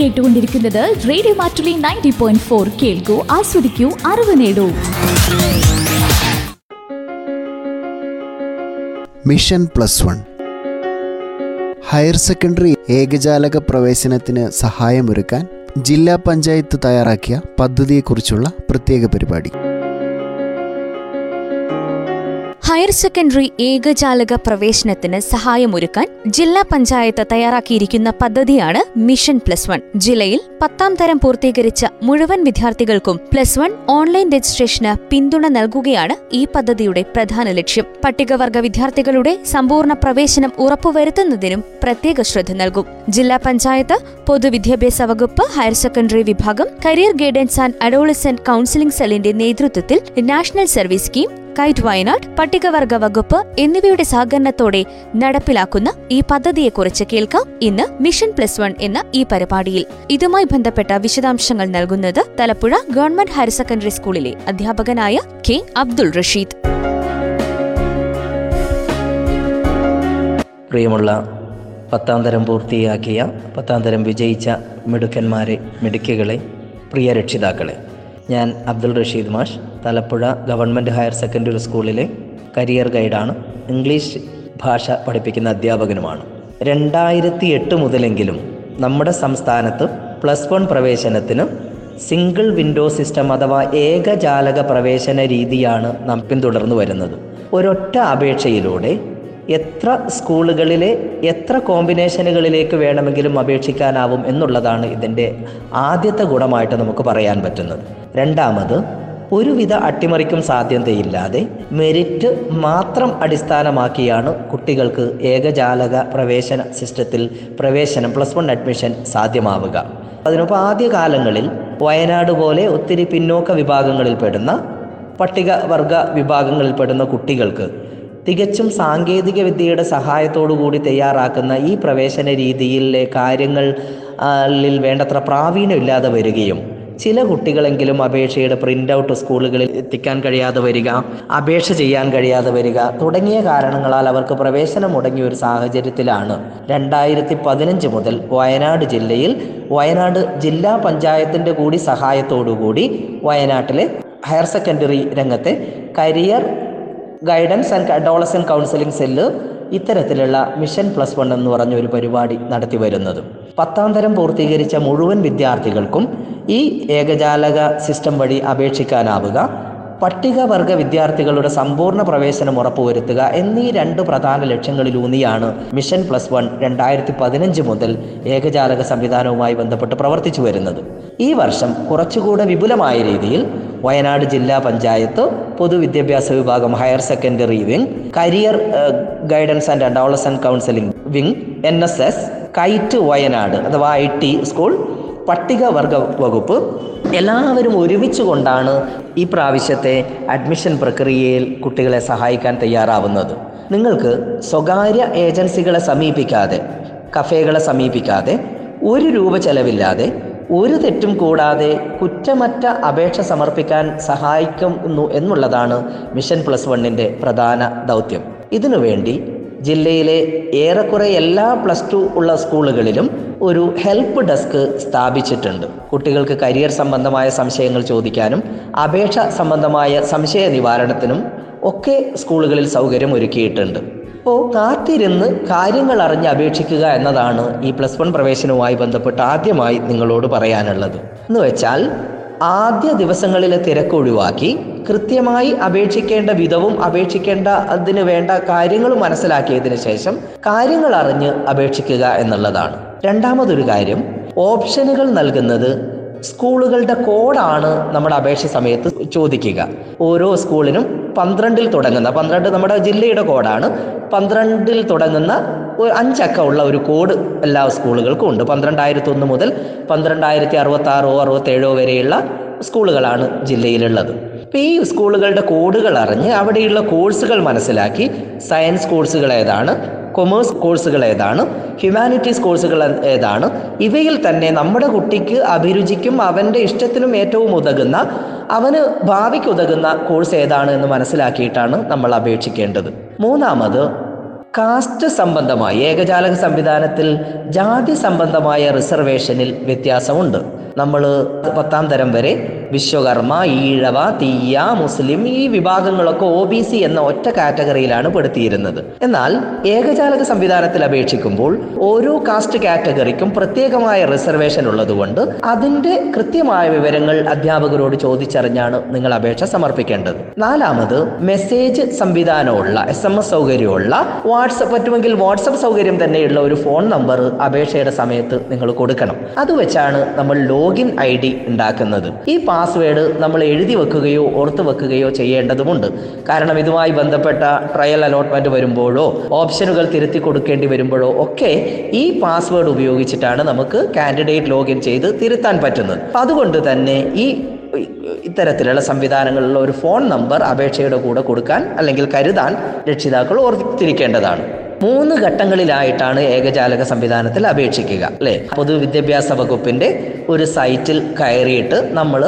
കേട്ടുകൊണ്ടിരിക്കുന്നത് radio Mattoli ninety point four കേൾക്കൂ ആസ്വദിക്കൂ അറിവ് നേടൂ. Mission plus one. Higher secondary ഏകജാലക പ്രവേശനത്തിന് സഹായമൊരുക്കാൻ ജില്ലാ പഞ്ചായത്ത് തയ്യാറാക്കിയ പദ്ധതിയെക്കുറിച്ചുള്ള പ്രത്യേക പരിപാടി. ഹയർ സെക്കൻഡറി ഏകജാലക പ്രവേശനത്തിന് സഹായമൊരുക്കാൻ ജില്ലാ പഞ്ചായത്ത് തയ്യാറാക്കിയിരിക്കുന്ന പദ്ധതിയാണ് മിഷൻ പ്ലസ് വൺ. ജില്ലയിൽ പത്താം തരം പൂർത്തീകരിച്ച മുഴുവൻ വിദ്യാർത്ഥികൾക്കും പ്ലസ് വൺ ഓൺലൈൻ രജിസ്ട്രേഷന് പിന്തുണ നൽകുകയാണ് ഈ പദ്ധതിയുടെ പ്രധാന ലക്ഷ്യം. പട്ടികവർഗ വിദ്യാർത്ഥികളുടെ സമ്പൂർണ പ്രവേശനം ഉറപ്പുവരുത്തുന്നതിനും പ്രത്യേക ശ്രദ്ധ നൽകും. ജില്ലാ പഞ്ചായത്ത് പൊതുവിദ്യാഭ്യാസ വകുപ്പ് ഹയർ സെക്കൻഡറി വിഭാഗം career guidance and adolescent counselling സെല്ലിന്റെ നേതൃത്വത്തിൽ national service scheme KITE Wayanad പട്ടികവർഗ വകുപ്പ് എന്നിവയുടെ സഹകരണത്തോടെ നടപ്പിലാക്കുന്ന ഈ പദ്ധതിയെക്കുറിച്ച് കേൾക്കാം ഇന്ന് മിഷൻ പ്ലസ് വൺ എന്ന ഈ പരിപാടിയിൽ. ഇതുമായി ബന്ധപ്പെട്ട വിശദാംശങ്ങൾ നൽകുന്നത് തലപ്പുഴ ഗവൺമെന്റ് ഹയർ സെക്കൻഡറി സ്കൂളിലെ അധ്യാപകനായ കെ അബ്ദുൾ റഷീദ്. പ്രിയമുള്ള പത്താം തരം പൂർത്തിയാക്കിയ പത്താം തരം വിജയിച്ച മിടുക്കന്മാരെ മിടുക്കികളെ പ്രിയ രക്ഷിതാക്കളെ ഞാൻ അബ്ദുൾ റഷീദ് മാഷ് തലപ്പുഴ ഗവൺമെന്റ് ഹയർ സെക്കൻഡറി സ്കൂളിലെ കരിയർ ഗൈഡാണ്. ഇംഗ്ലീഷ് ഭാഷ പഠിപ്പിക്കുന്ന അധ്യാപകനുമാണ്. രണ്ടായിരത്തി എട്ട് മുതലെങ്കിലും നമ്മുടെ സംസ്ഥാനത്ത് പ്ലസ് വൺ പ്രവേശനത്തിന് സിംഗിൾ വിൻഡോ സിസ്റ്റം അഥവാ ഏകജാലക പ്രവേശന രീതിയാണ് നാം പിന്തുടർന്നു വരുന്നത്. ഒരൊറ്റ അപേക്ഷയിലൂടെ എത്ര സ്കൂളുകളിലെ എത്ര കോമ്പിനേഷനുകളിലേക്ക് വേണമെങ്കിലും അപേക്ഷിക്കാനാവും എന്നുള്ളതാണ് ഇതിന്റെ ആദ്യത്തെ ഗുണമായിട്ട് നമുക്ക് പറയാൻ പറ്റുന്നത്. രണ്ടാമത് ഒരുവിധ അട്ടിമറിക്കും സാധ്യതയില്ലാതെ മെറിറ്റ് മാത്രം അടിസ്ഥാനമാക്കിയാണ് കുട്ടികൾക്ക് ഏകജാലക പ്രവേശന സിസ്റ്റത്തിൽ പ്രവേശനം പ്ലസ് വൺ അഡ്മിഷൻ സാധ്യമാവുക. അതിനൊപ്പം ആദ്യകാലങ്ങളിൽ വയനാട് പോലെ ഒത്തിരി പിന്നോക്ക വിഭാഗങ്ങളിൽപ്പെടുന്ന പട്ടികവർഗ വിഭാഗങ്ങളിൽപ്പെടുന്ന കുട്ടികൾക്ക് തികച്ചും സാങ്കേതിക വിദ്യയുടെ കൂടി തയ്യാറാക്കുന്ന ഈ പ്രവേശന രീതിയിലെ കാര്യങ്ങളിൽ വേണ്ടത്ര പ്രാവീണ്യമില്ലാതെ വരികയും ചില കുട്ടികളെങ്കിലും അപേക്ഷയുടെ പ്രിന്റ് ഔട്ട് സ്കൂളുകളിൽ എത്തിക്കാൻ കഴിയാതെ വരിക അപേക്ഷ ചെയ്യാൻ കഴിയാതെ വരിക തുടങ്ങിയ കാരണങ്ങളാൽ അവർക്ക് പ്രവേശനം മുടങ്ങിയ ഒരു സാഹചര്യത്തിലാണ്. രണ്ടായിരത്തി പതിനഞ്ച് മുതൽ വയനാട് ജില്ലയിൽ വയനാട് ജില്ലാ പഞ്ചായത്തിന്റെ കൂടി സഹായത്തോടു കൂടി വയനാട്ടിലെ ഹയർ സെക്കൻഡറി രംഗത്തെ career guidance and adolescent counselling cell ഇത്തരത്തിലുള്ള മിഷൻ പ്ലസ് വൺ എന്ന് പറഞ്ഞ ഒരു പരിപാടി നടത്തി വരുന്നത്. പത്താം തരം പൂർത്തീകരിച്ച മുഴുവൻ വിദ്യാർത്ഥികൾക്കും ഈ ഏകജാലക സിസ്റ്റം വഴി അപേക്ഷിക്കാനാവുക പട്ടികവർഗ വിദ്യാർത്ഥികളുടെ സമ്പൂർണ പ്രവേശനം ഉറപ്പുവരുത്തുക എന്നീ രണ്ട് പ്രധാന ലക്ഷ്യങ്ങളിലൂന്നിയാണ് മിഷൻ പ്ലസ് വൺ രണ്ടായിരത്തി പതിനഞ്ച് മുതൽ ഏകജാലക സംവിധാനവുമായി ബന്ധപ്പെട്ട് പ്രവർത്തിച്ചു വരുന്നത്. ഈ വർഷം കുറച്ചുകൂടെ വിപുലമായ രീതിയിൽ വയനാട് ജില്ലാ പഞ്ചായത്ത് പൊതുവിദ്യാഭ്യാസ വിഭാഗം higher secondary wing career guidance and adolescent counselling wing N S S KITE Wayanad അഥവാ ഐ ടി സ്കൂൾ പട്ടികവർഗ വകുപ്പ് എല്ലാവരും ഒരുമിച്ച് കൊണ്ടാണ് ഈ പ്രാവശ്യത്തെ അഡ്മിഷൻ പ്രക്രിയയിൽ കുട്ടികളെ സഹായിക്കാൻ തയ്യാറാവുന്നത്. നിങ്ങൾക്ക് സ്വകാര്യ ഏജൻസികളെ സമീപിക്കാതെ കഫേകളെ സമീപിക്കാതെ ഒരു രൂപ ചെലവില്ലാതെ ഒരു തെറ്റും കൂടാതെ കുറ്റമറ്റ അപേക്ഷ സമർപ്പിക്കാൻ സഹായിക്കുന്നു എന്നുള്ളതാണ് മിഷൻ പ്ലസ് വണ്ണിന്റെ പ്രധാന ദൗത്യം. ഇതിനുവേണ്ടി ജില്ലയിലെ ഏറെക്കുറെ എല്ലാ പ്ലസ് ടു ഉള്ള സ്കൂളുകളിലും ഒരു ഹെൽപ്പ് ഡെസ്ക് സ്ഥാപിച്ചിട്ടുണ്ട്. കുട്ടികൾക്ക് കരിയർ സംബന്ധമായ സംശയങ്ങൾ ചോദിക്കാനും അപേക്ഷ സംബന്ധമായ സംശയ നിവാരണത്തിനും ഒക്കെ സ്കൂളുകളിൽ സൗകര്യം ഒരുക്കിയിട്ടുണ്ട് അപ്പോൾ കാത്തിരുന്ന് കാര്യങ്ങൾ അറിഞ്ഞ് അപേക്ഷിക്കുക എന്നതാണ് ഈ പ്ലസ് വൺ പ്രവേശനവുമായി ബന്ധപ്പെട്ട് ആദ്യമായി നിങ്ങളോട് പറയാനുള്ളത്. എന്ന് വെച്ചാൽ ആദ്യ ദിവസങ്ങളിലെ തിരക്ക് ഒഴിവാക്കി കൃത്യമായി അപേക്ഷിക്കേണ്ട വിധവും അപേക്ഷിക്കേണ്ട അതിന് വേണ്ട കാര്യങ്ങളും മനസ്സിലാക്കിയതിനു ശേഷം കാര്യങ്ങൾ അറിഞ്ഞ് അപേക്ഷിക്കുക എന്നുള്ളതാണ്. രണ്ടാമതൊരു കാര്യം ഓപ്ഷനുകൾ നൽകുന്നത് സ്കൂളുകളുടെ കോഡാണ് നമ്മുടെ അപേക്ഷ സമയത്ത് ചോദിക്കുക. ഓരോ സ്കൂളിനും പന്ത്രണ്ടിൽ തുടങ്ങുന്ന പന്ത്രണ്ട് നമ്മുടെ ജില്ലയുടെ കോഡാണ്. പന്ത്രണ്ടിൽ തുടങ്ങുന്ന ഒരു അഞ്ചക്ക ഉള്ള ഒരു കോഡ് എല്ലാ സ്കൂളുകൾക്കും ഉണ്ട്. പന്ത്രണ്ടായിരത്തി ഒന്ന് മുതൽ പന്ത്രണ്ടായിരത്തി അറുപത്തി ആറോ അറുപത്തേഴോ വരെയുള്ള സ്കൂളുകളാണ് ജില്ലയിലുള്ളത്. അപ്പോൾ ഈ സ്കൂളുകളുടെ കോഡുകൾ അറിഞ്ഞ് അവിടെയുള്ള കോഴ്സുകൾ മനസ്സിലാക്കി സയൻസ് കോഴ്സുകൾ ഏതാണ്? കൊമേഴ്സ് കോഴ്സുകൾ ഏതാണ് ഹ്യൂമാനിറ്റീസ് കോഴ്സുകൾ ഏതാണ് ഇവയിൽ തന്നെ നമ്മുടെ കുട്ടിക്ക് അഭിരുചിക്കും അവന്റെ ഇഷ്ടത്തിനും ഏറ്റവും ഉതകുന്ന അവന് ഭാവിക്ക് ഉതകുന്ന കോഴ്സ് ഏതാണ് എന്ന് മനസ്സിലാക്കിയിട്ടാണ് നമ്മൾ അപേക്ഷിക്കേണ്ടത്. മൂന്നാമത് കാസ്റ്റ് സംബന്ധമായി ഏകജാലക സംവിധാനത്തിൽ ജാതി സംബന്ധമായ റിസർവേഷനിൽ വ്യത്യാസമുണ്ട്. നമ്മൾ പത്താം തരം വരെ വിശ്വകർമ്മ ഈഴവ തീയ മുസ്ലിം ഈ വിഭാഗങ്ങളൊക്കെ ഒ ബി സി എന്ന ഒറ്റ കാറ്റഗറിയിലാണ് പെടുത്തിയിരുന്നത്. എന്നാൽ ഏകജാലക സംവിധാനത്തിൽ അപേക്ഷിക്കുമ്പോൾ ഓരോ കാസ്റ്റ് കാറ്റഗറിക്കും പ്രത്യേകമായ റിസർവേഷൻ ഉള്ളതുകൊണ്ട് അതിന്റെ കൃത്യമായ വിവരങ്ങൾ അധ്യാപകരോട് ചോദിച്ചറിഞ്ഞാണ് നിങ്ങൾ അപേക്ഷ സമർപ്പിക്കേണ്ടത്. നാലാമത് മെസ്സേജ് സംവിധാനമുള്ള എസ് എം എസ് സൗകര്യമുള്ള വാട്സപ്പ് പറ്റുമെങ്കിൽ വാട്സപ്പ് സൗകര്യം തന്നെയുള്ള ഒരു ഫോൺ നമ്പർ അപേക്ഷയുടെ സമയത്ത് നിങ്ങൾ കൊടുക്കണം. അത് വെച്ചാണ് നമ്മൾ ലോഗിൻ ഐ ഡി ഉണ്ടാക്കുന്നത്. ഈ പാസ്വേഡ് നമ്മൾ എഴുതി വെക്കുകയോ ഓർത്ത് വെക്കുകയോ ചെയ്യേണ്ടതുമുണ്ട്. കാരണം ഇതുമായി ബന്ധപ്പെട്ട ട്രയൽ അലോട്ട്മെന്റ് വരുമ്പോഴോ ഓപ്ഷനുകൾ തിരുത്തി കൊടുക്കേണ്ടി വരുമ്പോഴോ ഒക്കെ ഈ പാസ്വേഡ് ഉപയോഗിച്ചിട്ടാണ് നമുക്ക് കാൻഡിഡേറ്റ് ലോഗിൻ ചെയ്ത് തിരുത്താൻ പറ്റുന്നത്. അതുകൊണ്ട് തന്നെ ഈ ഇത്തരത്തിലുള്ള സംവിധാനങ്ങളിലുള്ള ഒരു ഫോൺ നമ്പർ അപേക്ഷയുടെ കൂടെ കൊടുക്കാൻ അല്ലെങ്കിൽ കരുതാൻ രക്ഷിതാക്കൾ ഓർത്തിരിക്കേണ്ടതാണ്. മൂന്ന് ഘട്ടങ്ങളിലായിട്ടാണ് ഏകജാലക സംവിധാനത്തിൽ അപേക്ഷിക്കുക അല്ലേ? പൊതുവിദ്യാഭ്യാസ വകുപ്പിന്റെ ഒരു സൈറ്റിൽ കയറിയിട്ട് നമ്മൾ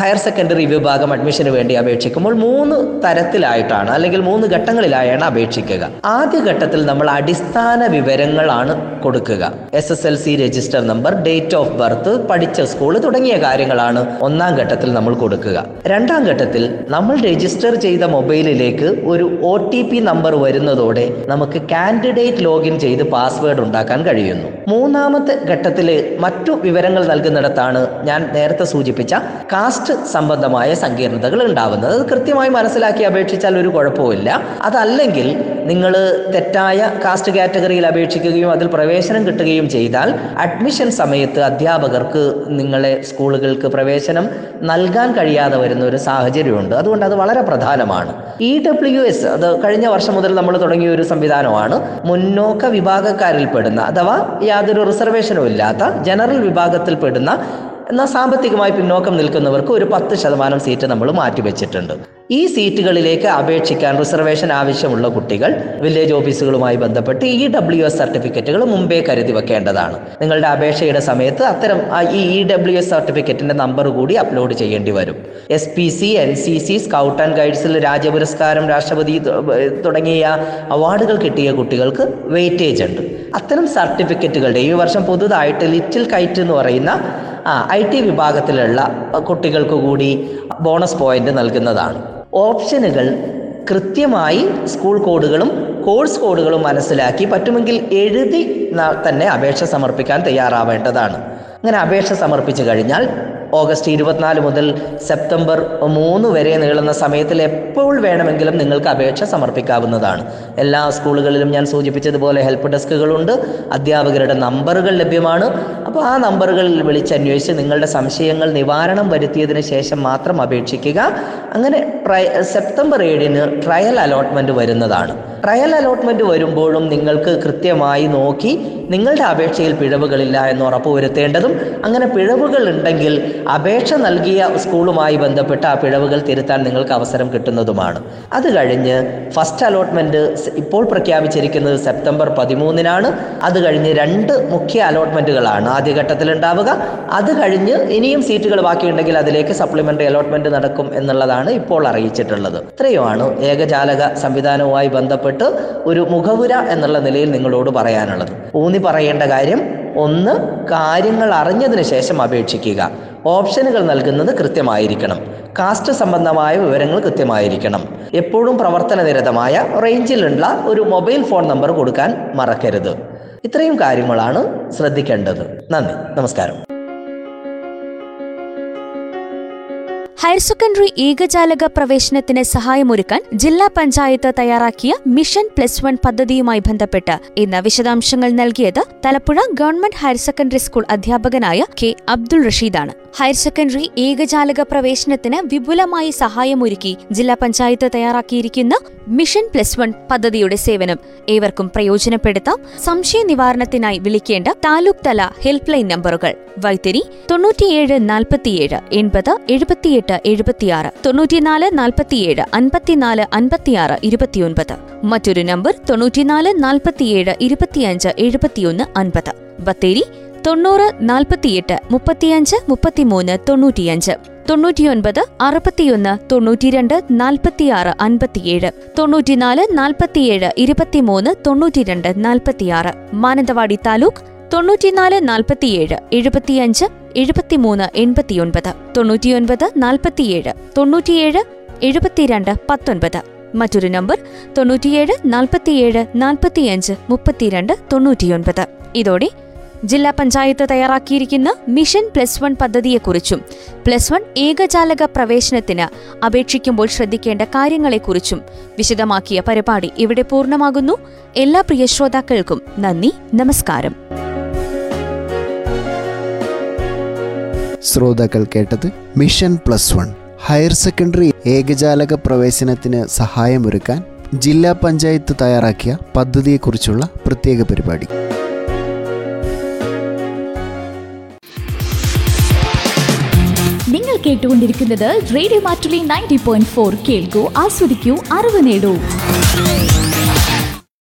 ഹയർ സെക്കൻഡറി വിഭാഗം അഡ്മിഷന് വേണ്ടി അപേക്ഷിക്കുമ്പോൾ മൂന്ന് തരത്തിലായിട്ടാണ് അല്ലെങ്കിൽ മൂന്ന് ഘട്ടങ്ങളിലായാണ് അപേക്ഷിക്കുക. ആദ്യ ഘട്ടത്തിൽ നമ്മൾ അടിസ്ഥാന വിവരങ്ങളാണ് കൊടുക്കുക. S S L C register number date of birth പഠിച്ച സ്കൂൾ തുടങ്ങിയ കാര്യങ്ങളാണ് ഒന്നാം ഘട്ടത്തിൽ നമ്മൾ കൊടുക്കുക. രണ്ടാം ഘട്ടത്തിൽ നമ്മൾ രജിസ്റ്റർ ചെയ്ത മൊബൈലിലേക്ക് ഒരു ഒ നമ്പർ വരുന്നതോടെ നമുക്ക് കാൻഡിഡേറ്റ് ലോഗിൻ ചെയ്ത് പാസ്വേഡ് ഉണ്ടാക്കാൻ കഴിയുന്നു. മൂന്നാമത്തെ ഘട്ടത്തിൽ മറ്റു വിവരങ്ങൾ നൽകുന്നിടത്താണ് ഞാൻ നേരത്തെ സൂചിപ്പിച്ച കാസ്റ്റ് സംബന്ധമായ സങ്കീർണതകൾ ഉണ്ടാവുന്നത്. അത് കൃത്യമായി മനസ്സിലാക്കി അപേക്ഷിച്ചാൽ ഒരു കുഴപ്പമില്ല അതല്ലെങ്കിൽ നിങ്ങൾ തെറ്റായ കാസ്റ്റ് കാറ്റഗറിയിൽ അപേക്ഷിക്കുകയും അതിൽ പ്രവേശനം കിട്ടുകയും ചെയ്താൽ അഡ്മിഷൻ സമയത്ത് അധ്യാപകർക്ക് നിങ്ങളെ സ്കൂളുകൾക്ക് പ്രവേശനം നൽകാൻ കഴിയാതെ വരുന്ന ഒരു സാഹചര്യമുണ്ട്. അതുകൊണ്ട് അത് വളരെ പ്രധാനമാണ്. ഇ ഡബ്ല്യു എസ് അത് കഴിഞ്ഞ വർഷം മുതൽ നമ്മൾ തുടങ്ങിയ ഒരു സംവിധാനമാണ്. മുന്നോക്ക വിഭാഗക്കാരിൽ പെടുന്ന അഥവാ യാതൊരു റിസർവേഷനും ഇല്ലാത്ത ജനറൽ വിഭാഗത്തിൽ പെടുന്ന എന്നാൽ സാമ്പത്തികമായി പിന്നോക്കം നിൽക്കുന്നവർക്ക് ഒരു പത്ത് ശതമാനം സീറ്റ് നമ്മൾ മാറ്റിവെച്ചിട്ടുണ്ട്. ഈ സീറ്റുകളിലേക്ക് അപേക്ഷിക്കാൻ റിസർവേഷൻ ആവശ്യമുള്ള കുട്ടികൾ വില്ലേജ് ഓഫീസുകളുമായി ബന്ധപ്പെട്ട് ഈ ഡബ്ല്യു എസ് സർട്ടിഫിക്കറ്റുകൾ മുമ്പേ കരുതി വെക്കേണ്ടതാണ്. നിങ്ങളുടെ അപേക്ഷയുടെ സമയത്ത് അത്തരം ഈ ഇ ഡബ്ല്യു എസ് സർട്ടിഫിക്കറ്റിന്റെ നമ്പർ കൂടി അപ്ലോഡ് ചെയ്യേണ്ടി വരും. S P C N C C scout and ഗൈഡ്സിൽ രാജ്യപുരസ്കാരം രാഷ്ട്രപതി തുടങ്ങിയ അവാർഡുകൾ കിട്ടിയ കുട്ടികൾക്ക് വെയിറ്റേജ് ഉണ്ട്. അത്തരം സർട്ടിഫിക്കറ്റുകളുടെ ഈ വർഷം പുതുതായിട്ട് ലിറ്റിൽ കൈറ്റ് എന്ന് പറയുന്ന ആ ഐ ടി വിഭാഗത്തിലുള്ള കുട്ടികൾക്ക് കൂടി ബോണസ് പോയിന്റ് നൽകുന്നതാണ്. ഓപ്ഷനുകൾ കൃത്യമായി സ്കൂൾ കോഡുകളും കോഴ്സ് കോഡുകളും മനസ്സിലാക്കി പറ്റുമെങ്കിൽ എഴുതി തന്നെ അപേക്ഷ സമർപ്പിക്കാൻ തയ്യാറാവേണ്ടതാണ്. അങ്ങനെ അപേക്ഷ സമർപ്പിച്ചു കഴിഞ്ഞാൽ ഓഗസ്റ്റ് ഇരുപത്തിനാല് മുതൽ സെപ്റ്റംബർ മൂന്ന് വരെ നീളുന്ന സമയത്തിൽ എപ്പോൾ വേണമെങ്കിലും നിങ്ങൾക്ക് അപേക്ഷ സമർപ്പിക്കാവുന്നതാണ്. എല്ലാ സ്കൂളുകളിലും ഞാൻ സൂചിപ്പിച്ചതുപോലെ ഹെൽപ്പ് ഡെസ്കുകളുണ്ട് അധ്യാപകരുടെ നമ്പറുകൾ ലഭ്യമാണ്. അപ്പോൾ ആ നമ്പറുകളിൽ വിളിച്ചന്വേഷിച്ച് നിങ്ങളുടെ സംശയങ്ങൾ നിവാരണം വരുത്തിയതിന് ശേഷം മാത്രം അപേക്ഷിക്കുക. അങ്ങനെ സെപ്റ്റംബർ ഏഴിന് ട്രയൽ അലോട്ട്മെന്റ് വരുന്നതാണ്. ട്രയൽ അലോട്ട്മെന്റ് വരുമ്പോഴും നിങ്ങൾക്ക് കൃത്യമായി നോക്കി നിങ്ങളുടെ അപേക്ഷയിൽ പിഴവുകളില്ല എന്ന് ഉറപ്പുവരുത്തേണ്ടതും അങ്ങനെ പിഴവുകൾ ഉണ്ടെങ്കിൽ അപേക്ഷ നൽകിയ സ്കൂളുമായി ബന്ധപ്പെട്ട് ആ പിഴവുകൾ തിരുത്താൻ നിങ്ങൾക്ക് അവസരം കിട്ടുന്നതുമാണ്. അത് കഴിഞ്ഞ് ഫസ്റ്റ് അലോട്ട്മെന്റ് ഇപ്പോൾ പ്രഖ്യാപിച്ചിരിക്കുന്നത് സെപ്റ്റംബർ പതിമൂന്നിനാണ്. അത് കഴിഞ്ഞ് രണ്ട് മുഖ്യ അലോട്ട്മെന്റുകളാണ് ആദ്യഘട്ടത്തിൽ ഉണ്ടാവുക. അത് കഴിഞ്ഞ് ഇനിയും സീറ്റുകൾ ബാക്കിയുണ്ടെങ്കിൽ അതിലേക്ക് സപ്ലിമെന്ററി അലോട്ട്മെന്റ് നടക്കും എന്നുള്ളതാണ് ഇപ്പോൾ അറിയിച്ചിട്ടുള്ളത്. ഇത്രയുമാണ് ഏകജാലക സംവിധാനവുമായി ബന്ധപ്പെട്ട് ഒരു മുഖവുര എന്നുള്ള നിലയിൽ നിങ്ങളോട് പറയാനുള്ളത്. ഊന്നി പറയേണ്ട കാര്യം ഒന്ന് കാര്യങ്ങൾ അറിഞ്ഞതിന് ശേഷം അപേക്ഷിക്കുക. ഓപ്ഷനുകൾ നൽകുന്നത് കൃത്യമായിരിക്കണം. കാസ്റ്റ് സംബന്ധമായ വിവരങ്ങൾ കൃത്യമായിരിക്കണം. എപ്പോഴും പ്രവർത്തന നിരതമായ റേഞ്ചിലുള്ള ഒരു മൊബൈൽ ഫോൺ നമ്പർ കൊടുക്കാൻ മറക്കരുത്. ഇത്രയും കാര്യങ്ങളാണ് ശ്രദ്ധിക്കേണ്ടത്. നന്ദി. നമസ്കാരം. ഹയർ സെക്കൻഡറി ഏകജാലക പ്രവേശനത്തിന് സഹായമൊരുക്കാൻ ജില്ലാ പഞ്ചായത്ത് തയ്യാറാക്കിയ മിഷൻ പ്ലസ് വൺ പദ്ധതിയുമായി ബന്ധപ്പെട്ട് ഇന്ന് വിശദാംശങ്ങൾ നൽകിയത് Thalappuzha government higher secondary school അധ്യാപകനായ കെ അബ്ദുൾ റഷീദാണ്. ഹയർ സെക്കൻഡറി ഏകജാലക പ്രവേശനത്തിന് വിപുലമായി സഹായമൊരുക്കി ജില്ലാ പഞ്ചായത്ത് തയ്യാറാക്കിയിരിക്കുന്ന മിഷൻ പ്ലസ് വൺ പദ്ധതിയുടെ സേവനം ഏവർക്കും പ്രയോജനപ്പെടുത്താം. സംശയ നിവാരണത്തിനായി വിളിക്കേണ്ട താലൂക്ക് തല ഹെൽപ്പ് ലൈൻ നമ്പറുകൾ വൈത്തിരി തൊണ്ണൂറ്റിയേഴ് നാൽപ്പത്തിയേഴ് എൺപത് എഴുപത്തിയെട്ട് എഴുപത്തിയാറ് തൊണ്ണൂറ്റിനാല് നാൽപ്പത്തിയേഴ് അൻപത്തിനാല് അൻപത്തിയാറ് ഇരുപത്തിയൊൻപത്. മറ്റൊരു നമ്പർ തൊണ്ണൂറ്റിനാല് നാൽപ്പത്തിയേഴ് ഇരുപത്തിയഞ്ച് എഴുപത്തിയൊന്ന് അൻപത്. ബത്തേരി തൊണ്ണൂറ് നാൽപ്പത്തിയെട്ട് മുപ്പത്തിയഞ്ച് മുപ്പത്തിമൂന്ന് തൊണ്ണൂറ്റിയഞ്ച്. തൊണ്ണൂറ്റിയൊൻപത് അറുപത്തിയൊന്ന് തൊണ്ണൂറ്റിരണ്ട് നാൽപ്പത്തിയാറ് അൻപത്തിയേഴ്. തൊണ്ണൂറ്റിനാല് നാൽപ്പത്തിയേഴ് ഇരുപത്തിമൂന്ന് തൊണ്ണൂറ്റിരണ്ട് നാൽപ്പത്തിയാറ്. മാനന്തവാടി താലൂക്ക് തൊണ്ണൂറ്റിനാല് നാൽപ്പത്തിയേഴ് എഴുപത്തിയഞ്ച് എഴുപത്തിമൂന്ന് എൺപത്തിയൊൻപത്. തൊണ്ണൂറ്റിയൊൻപത് നാൽപ്പത്തിയേഴ് തൊണ്ണൂറ്റിയേഴ് എഴുപത്തിരണ്ട് പത്തൊൻപത്. മറ്റൊരു നമ്പർ തൊണ്ണൂറ്റിയേഴ് നാൽപ്പത്തിയേഴ് നാൽപ്പത്തിയഞ്ച് മുപ്പത്തിരണ്ട് തൊണ്ണൂറ്റിയൊൻപത്. ഇതോടെ ജില്ലാ പഞ്ചായത്ത് തയ്യാറാക്കിയിരിക്കുന്ന മിഷൻ പ്ലസ് വൺ പദ്ധതിയെക്കുറിച്ചും പ്ലസ് വൺ ഏകജാലക പ്രവേശനത്തിന് അപേക്ഷിക്കുമ്പോൾ ശ്രദ്ധിക്കേണ്ട കാര്യങ്ങളെക്കുറിച്ചും വിശദമാക്കിയ പരിപാടി ഇവിടെ പൂർണമാകുന്നു. എല്ലാ പ്രിയ ശ്രോതാക്കൾക്കും നന്ദി നമസ്കാരം. ശ്രോതാക്കൾ കേട്ടത് mission plus one. Higher secondary ഏകജാലക പ്രവേശനത്തിന് സഹായമൊരുക്കാൻ ജില്ലാ പഞ്ചായത്ത് തയ്യാറാക്കിയ പദ്ധതിയെക്കുറിച്ചുള്ള പ്രത്യേക പരിപാടി. നിങ്ങൾ കേട്ടുകൊണ്ടിരിക്കുന്നത് radio Mattoli ninety point four. കേൾക്കൂ ആസ്വദിക്കൂ അറിവ് നേടൂ.